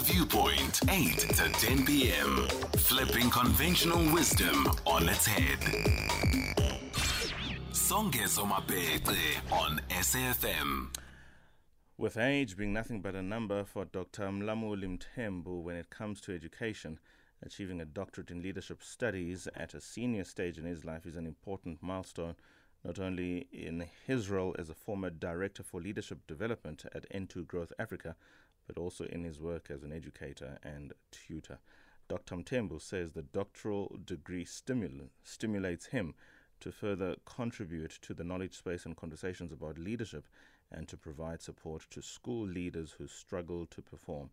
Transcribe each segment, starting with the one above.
Viewpoint, 8 to 10 p.m. Flipping conventional wisdom on its head. Songezo Mapete on SAFM. With age being nothing but a number for Dr. Mlamuli Mthembu when it comes to education, achieving a doctorate in leadership studies at a senior stage in his life is an important milestone, not only in his role as a former director for leadership development at N2Growth Africa, but also in his work as an educator and tutor. Dr. Mthembu says the doctoral degree stimul- stimulates him to further contribute to the knowledge space and conversations about leadership and to provide support to school leaders who struggle to perform.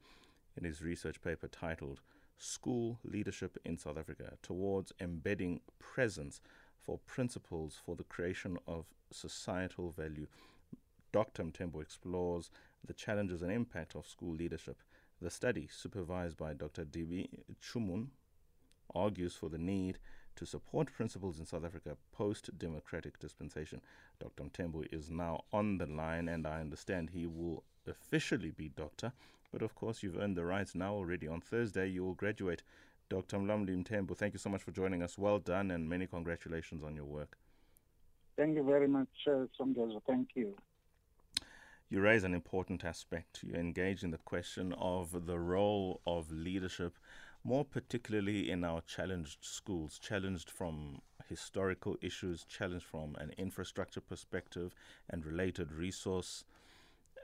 In his research paper titled School Leadership in South Africa Towards Embedding Presence for Principals for the Creation of Societal Value, Dr. Mthembu explores the challenges and impact of school leadership. The study, supervised by Dr. D.B. Chummun, argues for the need to support principals in South Africa post democratic dispensation. Dr. Mthembu is now on the line, and I understand he will officially be doctor. But of course, you've earned the rights now already. On Thursday, you will graduate. Dr. Mlamuli Mthembu, thank you so much for joining us. Well done, and many congratulations on your work. Thank you very much, uh. Thank you. You raise an important aspect. You engage in the question of the role of leadership, more particularly in our challenged schools, challenged from historical issues, challenged from an infrastructure perspective and related resource,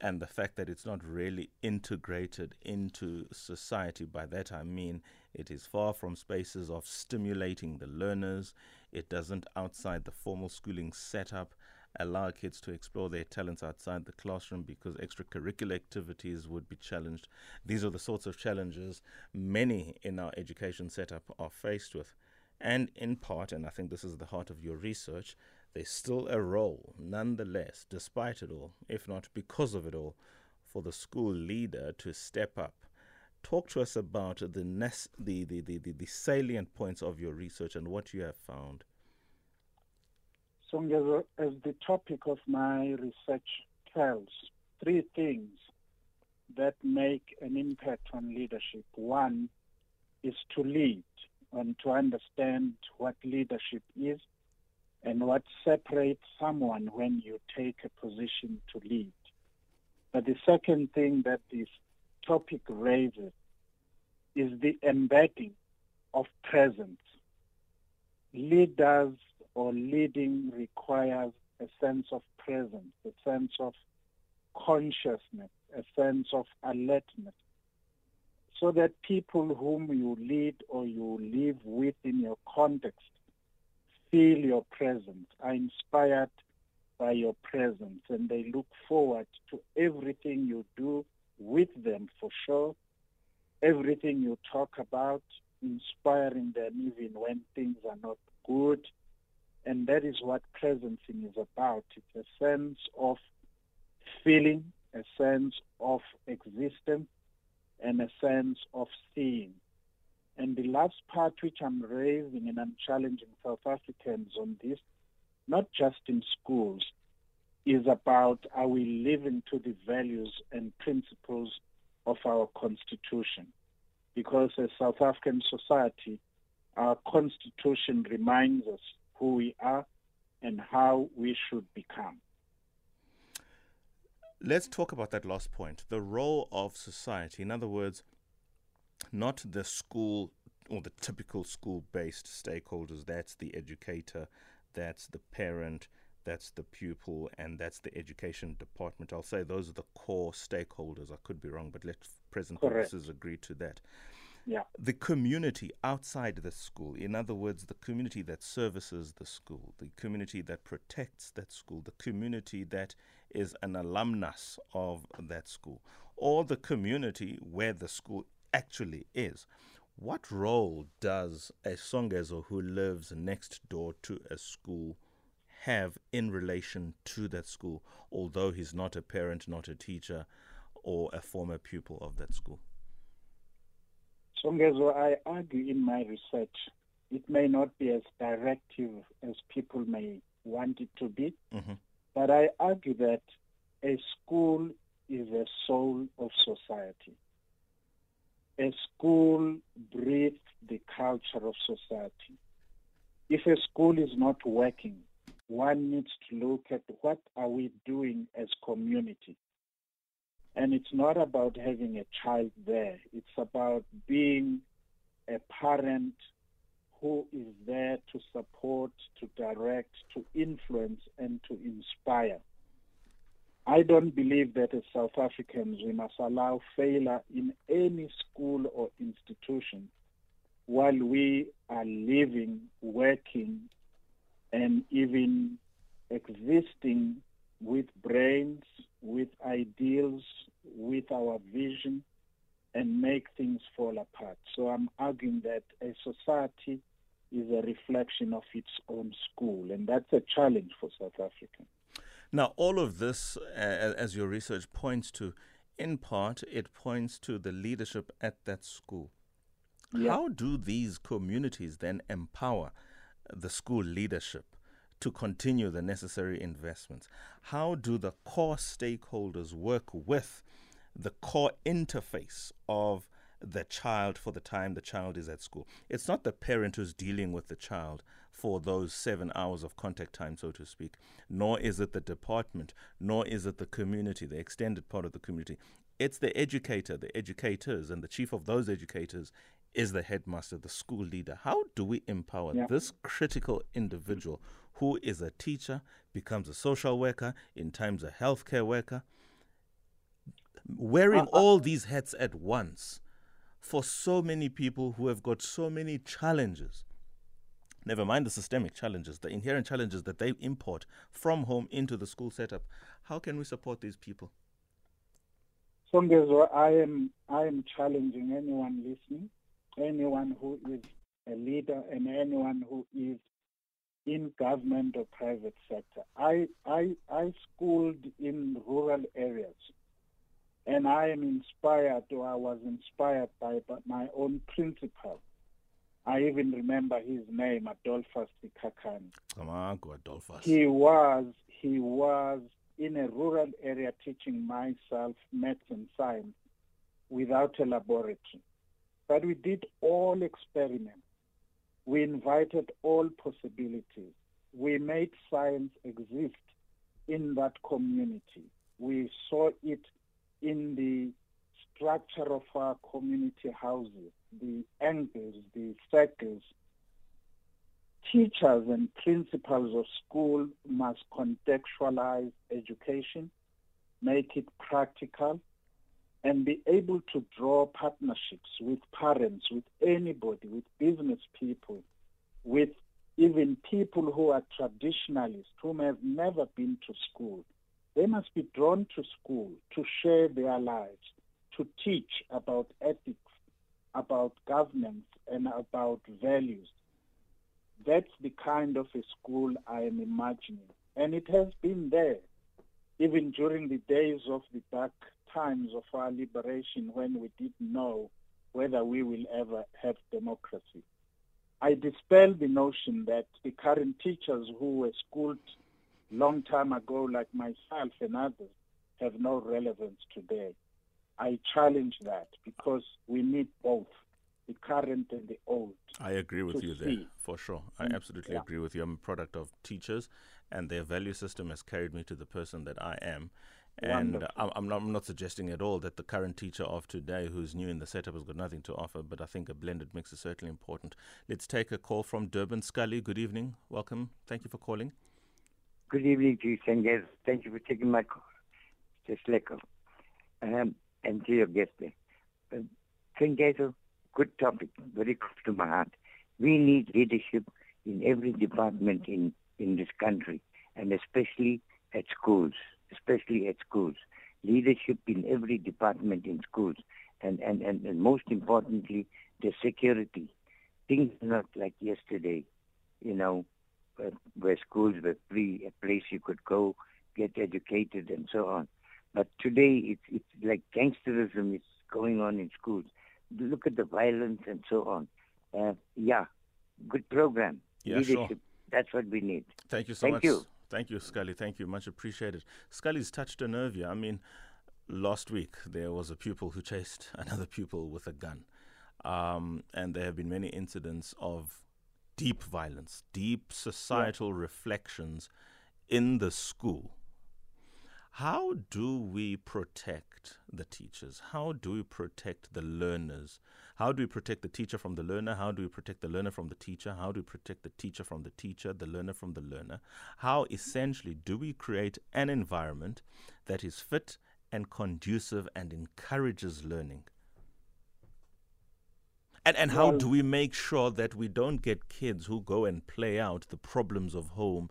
and the fact that it's not really integrated into society. By that I mean it is far from spaces of stimulating the learners, it doesn't outside the formal schooling setup allow kids to explore their talents outside the classroom because extracurricular activities would be challenged. These are the sorts of challenges many in our education setup are faced with. And in part, and I think this is the heart of your research, there's still a role, nonetheless, despite it all, if not because of it all, for the school leader to step up. Talk to us about the, the, the, the, the salient points of your research and what you have found. Songezo, as the topic of my research tells, three things that make an impact on leadership. One is to lead and to understand what leadership is and what separates someone when you take a position to lead. But the second thing that this topic raises is the embedding of presence. Leaders or leading requires a sense of presence, a sense of consciousness, a sense of alertness, so that people whom you lead or you live with in your context feel your presence, are inspired by your presence, and they look forward to everything you do with them for sure, everything you talk about, inspiring them even when things are not good. And that is what presencing is about. It's a sense of feeling, a sense of existence, and a sense of seeing. And the last part which I'm raising and I'm challenging South Africans on this, not just in schools, is about are we living to the values and principles of our constitution? Because as South African society, our constitution reminds us who we are and how we should become. Let's talk about that last point the role of society. In other words, not the school or the typical school based stakeholders. That's the educator, that's the parent, that's the pupil, and that's the education department. I'll say those are the core stakeholders. I could be wrong, but let's present Correct. purposes agree to that. Yeah. The community outside the school, in other words, the community that services the school, the community that protects that school, the community that is an alumnus of that school, or the community where the school actually is. What role does a Songezo who lives next door to a school have in relation to that school, although he's not a parent, not a teacher, or a former pupil of that school? Songezo, I argue in my research, it may not be as directive as people may want it to be, Mhm. but I argue that a school is a soul of society. a school breathes the culture of society. If a school is not working, one needs to look at what are we doing as community. And it's not about having a child there. It's about being a parent who is there to support, to direct, to influence, and to inspire. I don't believe that as South Africans we must allow failure in any school or institution while we are living, working, and even existing with brains, with ideals, our vision, and make things fall apart. So I'm arguing that a society is a reflection of its own school, and that's a challenge for South Africa. Now, all of this, uh, as your research points to, in part, it points to the leadership at that school. Yeah. How do these communities then empower the school leadership to continue the necessary investments? How do the core stakeholders work with the core interface of the child for the time the child is at school. It's not the parent who's dealing with the child for those seven hours of contact time, so to speak, nor is it the department, nor is it the community, the extended part of the community. It's the educator, the educators, and the chief of those educators is the headmaster, the school leader. How do we empower yeah. this critical individual who is a teacher, becomes a social worker, in times a healthcare worker, wearing uh, uh, all these hats at once for so many people who have got so many challenges. Never mind the systemic challenges, the inherent challenges that they import from home into the school setup. How can we support these people? Songezo, I am I am challenging anyone listening, anyone who is a leader and anyone who is in government or private sector. I I I schooled in rural areas and I am inspired, or I was inspired by my own principal. I even remember his name, Adolphus Sikhakhane. Adolphus. He was he was in a rural area teaching myself maths and science without a laboratory. But we did all experiments. We invited all possibilities. We made science exist in that community. We saw it in the structure of our community houses, the angles, the circles, teachers and principals of school must contextualize education, make it practical, and be able to draw partnerships with parents, with anybody, with business people, with even people who are traditionalists, who have never been to school, they must be drawn to school to share their lives, to teach about ethics, about governance, and about values. That's the kind of a school I am imagining. And it has been there, even during the days of the dark times of our liberation when we didn't know whether we will ever have democracy. I dispel the notion that the current teachers who were schooled long time ago, like myself and others, have no relevance today. I challenge that because we need both the current and the old. I agree with you see. there, for sure. I mm, absolutely yeah. agree with you. I'm a product of teachers, and their value system has carried me to the person that I am. And I'm, I'm, not, I'm not suggesting at all that the current teacher of today who's new in the setup has got nothing to offer, but I think a blended mix is certainly important. Let's take a call from Durban. Scully, good evening. Welcome. Thank you for calling. Good evening to you, Senges. Thank you for taking my call. Just like um, and to your guest there. Uh, Songezo, good topic, very close to my heart. We need leadership in every department in, in this country, and especially at schools, especially at schools. Leadership in every department in schools, and, and, and, and most importantly, the security. Things are not like yesterday, you know, where schools were free, a place you could go, get educated, and so on. But today, it's, it's like gangsterism is going on in schools. Look at the violence and so on. Uh, yeah, good program. Yeah, Leadership. Sure. That's what we need. Thank you so Thank much. You. Thank you, Scully. Thank you. Much appreciated. Scully's touched a nerve here. I mean, last week there was a pupil who chased another pupil with a gun. Um, and there have been many incidents of deep violence, deep societal yeah. reflections in the school. How do we protect the teachers? How do we protect the learners? How do we protect the teacher from the learner? How do we protect the learner from the teacher? How do we protect the teacher from the teacher, the learner from the learner? How essentially do we create an environment that is fit and conducive and encourages learning? And, and how do we make sure that we don't get kids who go and play out the problems of home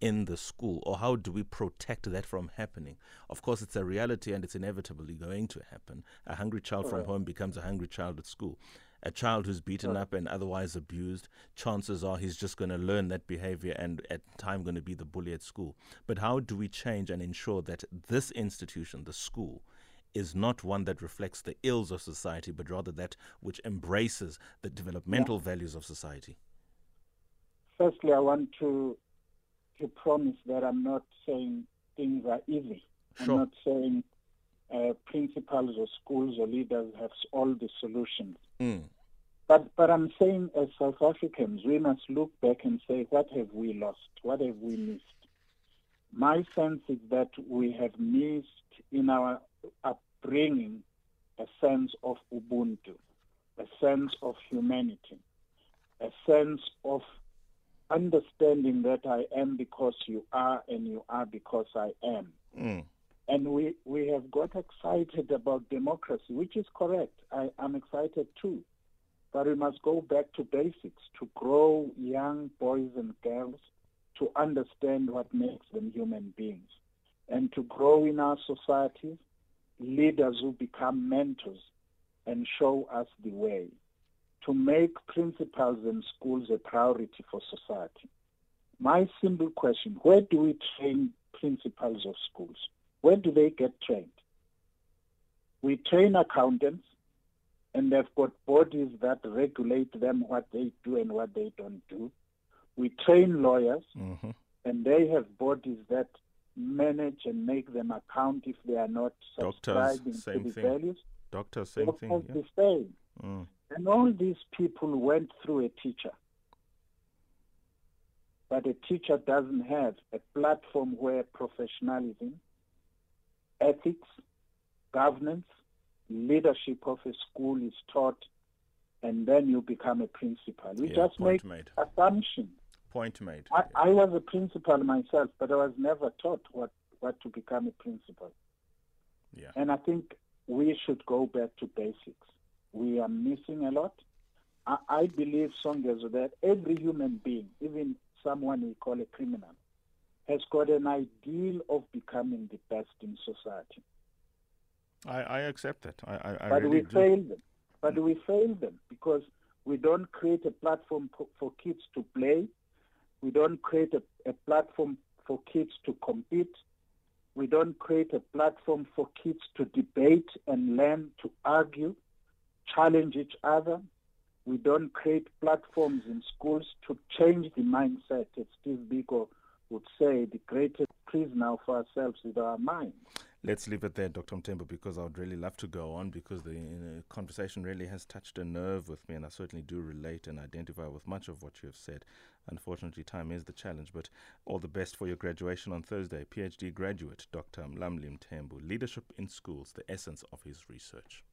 in the school? Or how do we protect that from happening? Of course, it's a reality and it's inevitably going to happen. A hungry child from home becomes a hungry child at school. A child who's beaten up and otherwise abused, chances are he's just going to learn that behavior and at time going to be the bully at school. But how do we change and ensure that this institution, the school, is not one that reflects the ills of society, but rather that which embraces the developmental yeah. values of society? Firstly, I want to to promise that I'm not saying things are easy. Sure. I'm not saying uh, principals or schools or leaders have all the solutions. Mm. But but I'm saying as South Africans, we must look back and say, what have we lost? What have we missed? My sense is that we have missed in our upbringing a sense of Ubuntu, a sense of humanity, a sense of understanding that I am because you are and you are because I am. Mm. And we, we have got excited about democracy, which is correct. I, I'm excited too. But we must go back to basics to grow young boys and girls to understand what makes them human beings and to grow in our societies leaders who become mentors and show us the way to make principals and schools a priority for society. My simple question, where do we train principals of schools? Where do they get trained? We train accountants and they've got bodies that regulate them what they do and what they don't do. We train lawyers mm-hmm. and they have bodies that manage and make them account if they are not subscribing Doctors, to the thing. values. Doctors, same thing. Yeah. The same. Mm. And all these people went through a teacher. But a teacher doesn't have a platform where professionalism, ethics, governance, leadership of a school is taught, and then you become a principal. We yeah, just make made. assumptions. Point made. I, I was a principal myself, but I was never taught what, what to become a principal. Yeah. And I think we should go back to basics. We are missing a lot. I, I believe, Songezo, that every human being, even someone we call a criminal, has got an ideal of becoming the best in society. I, I accept that. I, I, I but really we do. fail them. But mm. we fail them because we don't create a platform for, for kids to play we don't create a, a platform for kids to compete. We don't create a platform for kids to debate and learn to argue, challenge each other. We don't create platforms in schools to change the mindset, as Steve Biko would say, the greatest prison of ourselves is our mind. Let's leave it there, Dr. Mthembu, because I would really love to go on because the you know, conversation really has touched a nerve with me, and I certainly do relate and identify with much of what you have said. Unfortunately, time is the challenge, but all the best for your graduation on Thursday. PhD graduate Dr. Mlamuli Mthembu, Leadership in Schools, the essence of his research.